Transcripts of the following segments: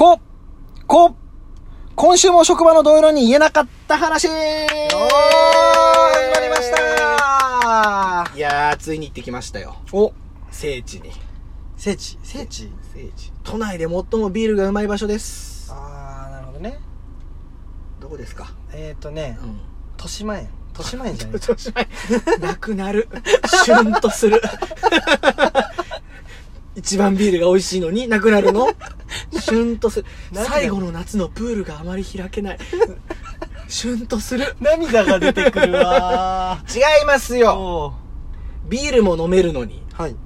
こ、こ、今週も職場の同僚に言えなかった話おー始まりましたいやー、ついに行ってきましたよ。お聖地に。聖地？聖地？聖地。都内で最もビールがうまい場所です。あーなるほどねどこですか？えっ、ー、とねうん。豊島園豊島園じゃないおしまい。なくなる。シュンとする。一番ビールが美味しいのになくなるの？シュンとする。最後の夏のプールがあまり開けない。シュンとする。涙が出てくるわ 違いますーよ。おビールも飲めるのに。はい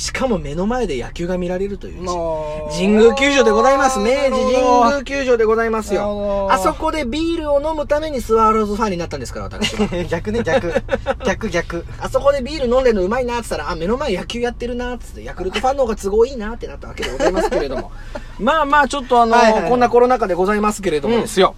しかも目の前で野球が見られるという。神宮球場でございます。明治神ど宮球場でございますよ。どあそこでビールを飲むためにスワローズファンになったんですから、私は。逆ね逆逆逆あそこでビール飲んでるのうまいなって言ったら、あ、目の前野球やってるなってって、ヤクルトファンの方が都合いいなってなったわけでございますけれども。まあまあ、ちょっとあの、はいはいはいこんなコロナ禍でございますけれどもですよ。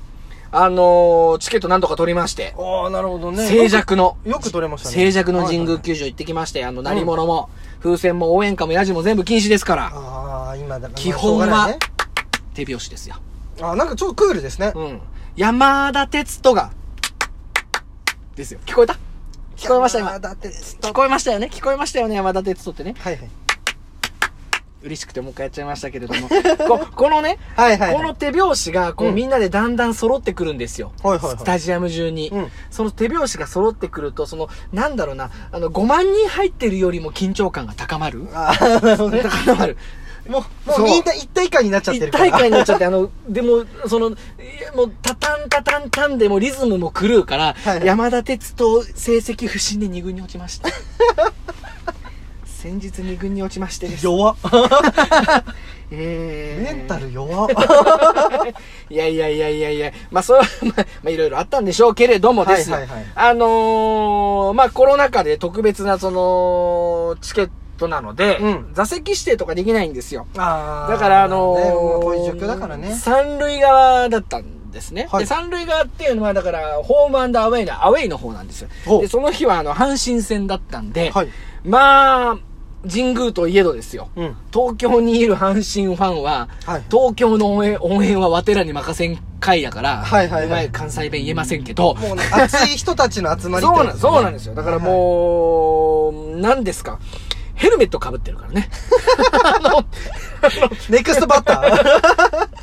あのーチケット何とか取りまして、おーなるほどね。静寂の、よく取れましたね。静寂の神宮球場行ってきまして、あの、何者も、風船も応援歌もヤジも全部禁止ですから、ああ今だから基本は手拍子ですよ。あなんかちょっとクールですね。うん。山田哲人が、ですよ。聞こえた？聞こえました今？だって聞こえましたよね？聞こえましたよね？山田哲人ってね。はいはい嬉しくてもう一回やっちゃいましたけれども。こ このね、はいはいはいこの手拍子が、こう、うんみんなでだんだん揃ってくるんですよ。はいはいはいスタジアム中に、うんその手拍子が揃ってくると、その、なんだろうな、あの、5万人入ってるよりも緊張感が高まる？ああなるほどね 高まる。もう、もそううみんな一体感になっちゃって一るから。体感になっちゃって、あの、でも、その、もう、タタンタタンタンでもリズムも狂うから、はいはい山田哲人成績不振で2軍に落ちました。先日2軍に落ちましてです。弱っ。えーメンタル弱っ。いやいやいやいやいや、まあ、そう、まあ、まあ、いろいろあったんでしょうけれどもですよ。はいはいはいあのーまあ、コロナ禍で特別な、その、チケットなので、うん座席指定とかできないんですよ。あだから、あのーね、もうこういう状況だからね。三塁側だったんですね。はいで、三塁側っていうのは、だから、ホームアウェイの、アウェイの方なんですよ。で、その日は、あの、阪神戦だったんで、はい。まあ、神宮といえどですよ。うん。東京にいる阪神ファンは、はい東京の応援応援はわてらに任せん会やから、はいはいはいうまい関西弁言えませんけど、もうね、熱い人たちの集まりって そうなん、やつですねそうなんですよ。だからもう、何ですか？ヘルメット被ってるからね。あの、ネクストバッター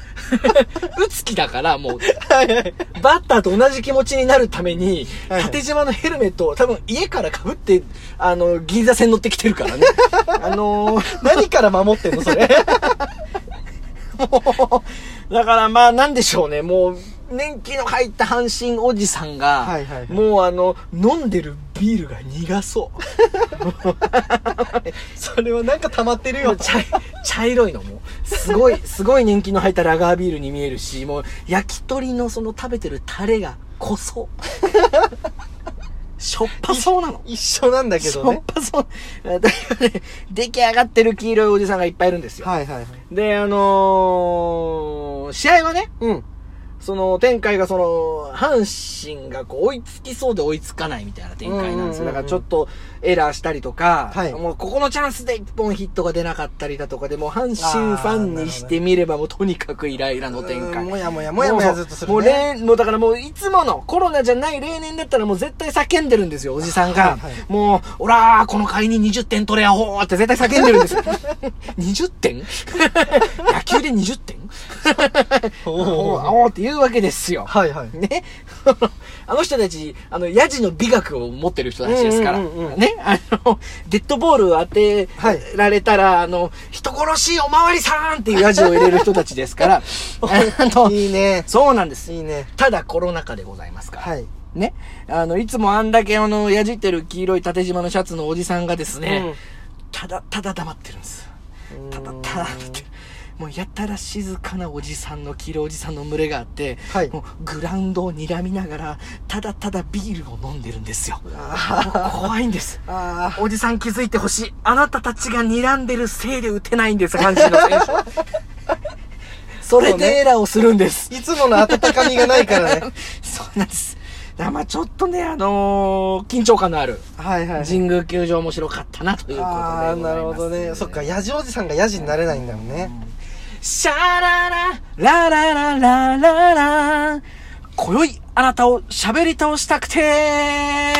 打つ気だから、もう、はいはい。バッターと同じ気持ちになるために、はいはい縦島のヘルメットを多分家から被って、あの、銀座線乗ってきてるからね。あのー何から守ってんのそれ？もう、だからまあなんでしょうね、もう、年季の入った阪神おじさんが、はいはいはいもうあの、飲んでるビールが苦そう。それはなんか溜まってるよ。茶い茶色いのもう、すごい、すごい年季の入ったラガービールに見えるし、もう、焼き鳥のその食べてるタレが濃そう。しょっぱそうなの。一緒なんだけしょっどね。ぱそう。だからね、出来上がってる黄色いおじさんがいっぱいいるんですよ。はいはいはい。で、あのー試合はね、うん。その展開がその、阪神がこう追いつきそうで追いつかないみたいな展開なんですよ。だからちょっとエラーしたりとか、はいもうここのチャンスで一本ヒットが出なかったりだとかで、もう阪神ファンにしてみればもうとにかくイライラの展開。うんもやもやもやもやずっとするねもう例もうだからもういつものコロナじゃない例年だったらもう絶対叫んでるんですよ、おじさんが。はいはいもう、おらー、この回に20点取れやほーって絶対叫んでるんですよ。20点？野球で20点？おおって言うわけですよ。はいはい。ね。あの人たち、あの、ヤジの美学を持ってる人たちですから。ね。あの、デッドボールを当てはいられたら、あの、人殺しおまわりさんっていうヤジを入れる人たちですから。いいね。そうなんです。いいね。ただコロナ禍でございますから。はい。ね。あの、いつもあんだけあの、やじってる黄色い縦縞のシャツのおじさんがですね、うんただ、ただ黙ってるんです。ただ、ただ黙ってる。もうやたら静かなおじさんの黄色いおじさんの群れがあって、はいもうグラウンドを睨みながら、ただただビールを飲んでるんですよ。怖いんです。おじさん気づいてほしい。あなたたちが睨んでるせいで打てないんです、阪神の選手は。それでエラーをするんです。いつもの温かみがないからね。そうなんです。まあちょっとね、あのー緊張感のあるはいはい。神宮球場面白かったなということで。ああ、なるほどね。そっか、ヤジおじさんがヤジになれないんだもんね。シャララ、ララララララ。今宵、あなたを喋り倒したくて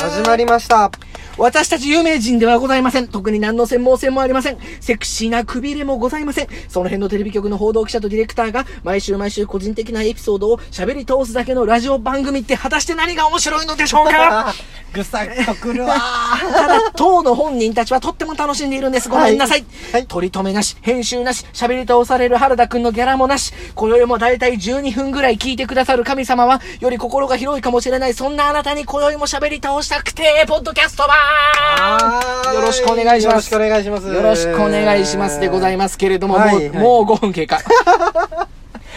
始まりました。私たち有名人ではございません。特に何の専門性もありません。セクシーなくびれもございません。その辺のテレビ局の報道記者とディレクターが毎週毎週個人的なエピソードを喋り倒すだけのラジオ番組って果たして何が面白いのでしょうか？ぐさっとくるわ ただ、当の本人たちはとっても楽しんでいるんです。ごめんなさい。はい取り留めなし、編集なし、喋り倒される原田くんのギャラもなし、今宵もだいたい12分ぐらい聞いてくださる神様は、より心が広いかもしれない、そんなあなたに今宵も喋り倒したくて、ポッドキャスト版よろしくお願いします。よろしくお願いします。よろしくお願いしますでございますけれども、もう、はいはいもう5分経過。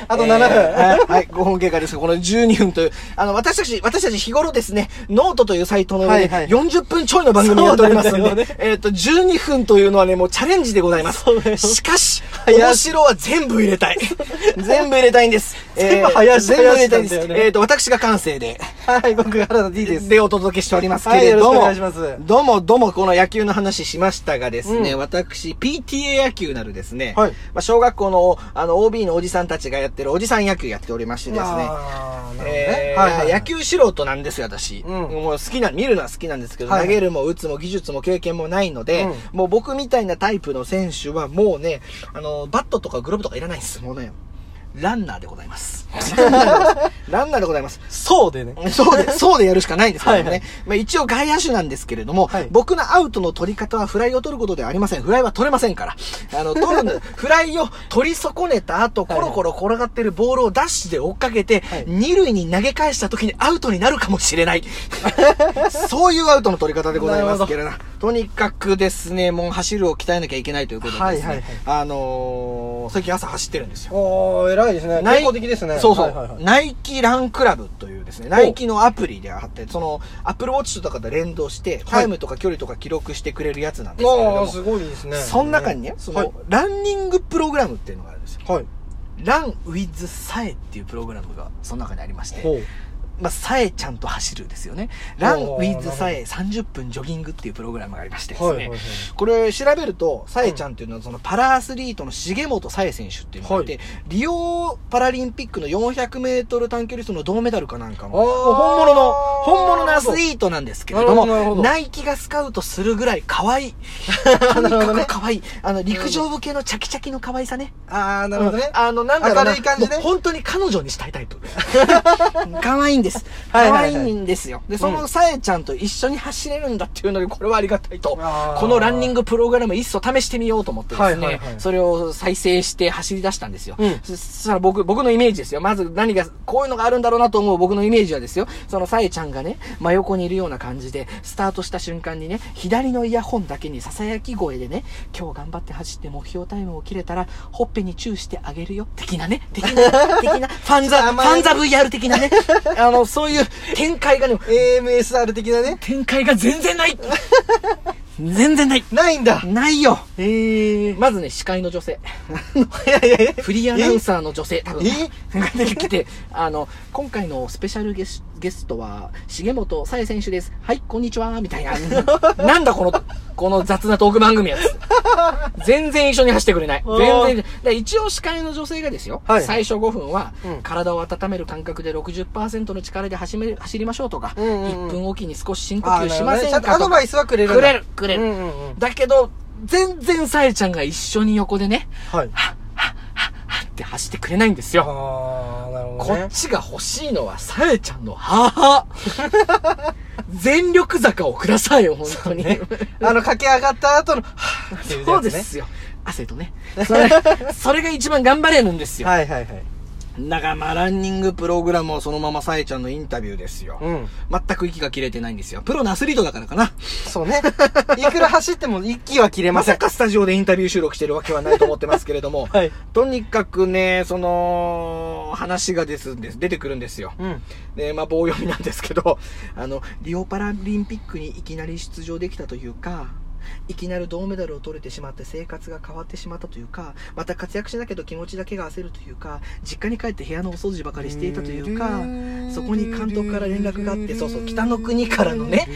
あと7分。えーはい、はい、5分経過ですが、この12分という、あの、私たち、私たち日頃ですね、ノートというサイトの上で、はいはい40分ちょいの番組やっておりますんで、ねえっ、と、12分というのはね、もうチャレンジでございます。しかし、面白は全部入れたい。全部入れたいんです。全部早し全部入れたいんです。早しなんだよねえっ、と、私が感性で、はい、僕、原田 D です。でお届けしておりますけれども、はいどうもどうもこの野球の話しましたがですね、うん私、PTA 野球なるですね、はいまあ、小学校のあの OB のおじさんたちがやってるおじさん野球やっておりましてですね、はい野球素人なんですよ、私。うん。もう好きな、見るのは好きなんですけど、はいはい。投げるも打つも技術も経験もないので、うん。もう僕みたいなタイプの選手はもうね、あの、バットとかグローブとかいらないんです。もうね、ランナーでございます。ランナーでございます。そうでね。そうで、そうでやるしかないんですけどもね。はいはいまあ一応外野手なんですけれども、はい僕のアウトの取り方はフライを取ることではありません。フライは取れませんから。あの、取るの、フライを取り損ねた後、コロコロ転がってるボールをダッシュで追っかけて、はい二塁に投げ返した時にアウトになるかもしれない。そういうアウトの取り方でございますけれどとにかくですね、もう走るを鍛えなきゃいけないということでですね、はいはいはいあのー最近朝走ってるんですよ。おー、偉いですね。ナイ健康的ですね。そうそう、はいはいはいナイキランクラブというですね、ナイキのアプリで貼って、その、アップルウォッチとかと連動して、タイムとか距離とか記録してくれるやつなんですけれども、あー、すごいですね。その中にね、その、はいランニングプログラムっていうのがあるんですよ。はい。ランウィズサエっていうプログラムがその中にありまして。まあ、サエちゃんと走るですよね。ランウィズサエ30分ジョギングっていうプログラムがありましてですね、はいはいはいこれ調べると、サエちゃんっていうのはそのパラアスリートの重本サエ選手っていうのがいて、はリオパラリンピックの400メートル短距離走の銅メダルかなんかの、本物の、本物のアスリートなんですけれども、ナイキがスカウトするぐらい可愛い。とにかく可愛い。あの、陸上部系のチャキチャキの可愛さね。あー、なるほどね。あの、なんだろうな。明るい感じね本当に彼女にしたいタイプ。可愛いんです。可 はいはいはい愛いんですよ。で、そのさえちゃんと一緒に走れるんだっていうので、これはありがたいとこのランニングプログラムいっそ試してみようと思ってですね、はいはいはいそれを再生して走り出したんですよ。うんそそしたら僕、僕のイメージですよ。まず何が、こういうのがあるんだろうなと思う僕のイメージはですよ。そのさえちゃんがね、真横にいるような感じで、スタートした瞬間にね、左のイヤホンだけに囁き声でね、今日頑張って走って目標タイムを切れたら、ほっぺにチューしてあげるよ。的なね。的な、的な、ファンザ、ファンザ VR 的なね。あの、そういう展開がね、AMSR 的なね。展開が全然ない 全然ないないんだ。ないよえー。まずね、司会の女性。いやいやいや。フリーアナウンサーの女性、多分。えが出てきて、あの、今回のスペシャルゲスゲストは、重本さえ選手です。はい、こんにちは、みたいな。なんだこの、この雑なトーク番組やつ。全然一緒に走ってくれない。全然。で一応司会の女性がですよ、はい最初5分は、うん体を温める感覚で60%の力で走め走りましょうとか、うんうんうん1分おきに少し深呼吸しませんかとかとアドバイスはくれるくれる、くれる。うんうんうんだけど、全然さえちゃんが一緒に横でね、はい。って走ってくれないんですよ。なるほこどね。っちが欲しいのは、さえちゃんの母。全力坂をくださいよ、本当に。あの、駆け上がった後の、はぁっていうそう。ですよ。汗とね。それ、それが一番頑張れるんですよ。はいはいはい。だからまあ、ランニングプログラムをそのままさえちゃんのインタビューですよ。うん。全く息が切れてないんですよ。プロのアスリートだからかな。そうね。いくら走っても息は切れません。まさかスタジオでインタビュー収録してるわけはないと思ってますけれども。はい。とにかくね、その、話がですんです、出てくるんですよ。うん。で、まあ、棒読みなんですけど、あの、リオパラリンピックにいきなり出場できたというか、いきなり銅メダルを取れてしまって生活が変わってしまったというか、また活躍しなきゃと気持ちだけが焦るというか、実家に帰って部屋のお掃除ばかりしていたというか、そこに監督から連絡があって、そうそう、北の国からのね、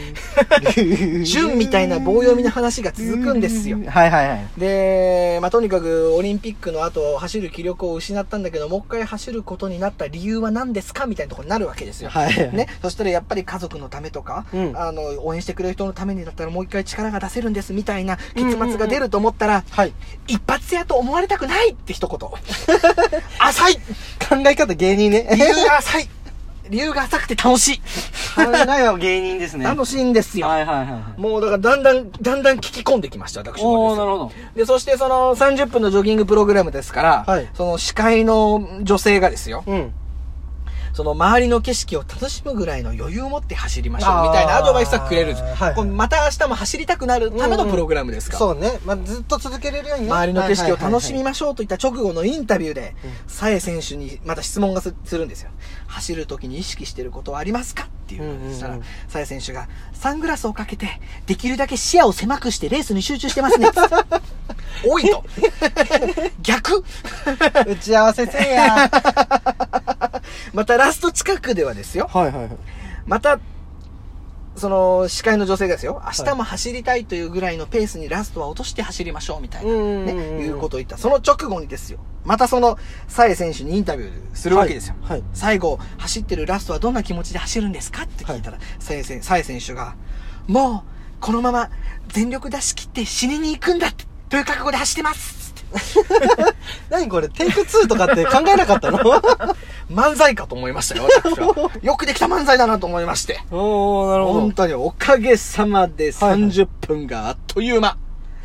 純みたいな棒読みの話が続くんですよ。はいはいはい。で、まあ、とにかくオリンピックの後走る気力を失ったんだけど、もう一回走ることになった理由は何ですかみたいなところになるわけですよ。はいね。そしたらやっぱり家族のためとか、うんあの、応援してくれる人のためにだったらもう一回力が出せるんですみたいな結末が出ると思ったら、はい。一発屋と思われたくないって一言。浅い考え方芸人ね。理由が浅い 理由が浅くて楽しい考えは芸人ですね。楽しいんですよ。はいはいはい。もうだからだんだん、だんだん聞き込んできました、私もでなるほど。で、そしてその30分のジョギングプログラムですから、はいその司会の女性がですよ、うん。その周りの景色を楽しむぐらいの余裕を持って走りましょうみたいなアドバイスはくれるんです。はいまた明日も走りたくなるためのプログラムですか？ら。そうね。まあ、ずっと続けれるようにね。周りの景色を楽しみまましょうといった直後のインタビューでうん、さえ選手にまた質問がすするんですよ。走る時に意識してることはありますか？っていううんうんしたら、さえ選手が、サングラスをかけて、できるだけ視野を狭くしてレースに集中してますね。多いと。逆？打ち合わせせえや。またラスト近くではですよ。はいはいはい。また、その、司会の女性がですよ。明日も走りたいというぐらいのペースにラストは落として走りましょうみたいな、ね、いうことを言った。その直後にですよ。またその、サエ選手にインタビューするわけですよ。はいはい最後、走ってるラストはどんな気持ちで走るんですかって聞いたら、サエ選サエ選手が、もう、このまま全力出し切って死にに行くんだという覚悟で走ってます 何これ、テイク2とかって考えなかったの？漫才かと思いましたよ、私は。よくできた漫才だなと思いまして。おー、なるほ本当におかげさまで30分があっという間。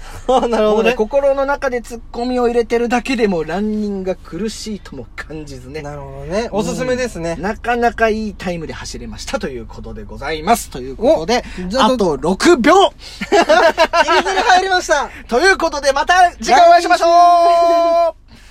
ど。なるほどね。心の中でツッコミを入れてるだけでもランニングが苦しいとも感じずね。なるほどね。おすすめですね。なかなかいいタイムで走れましたということでございます。ということで、ああと6秒入れて入りました。ということでまた次回お会いしましょう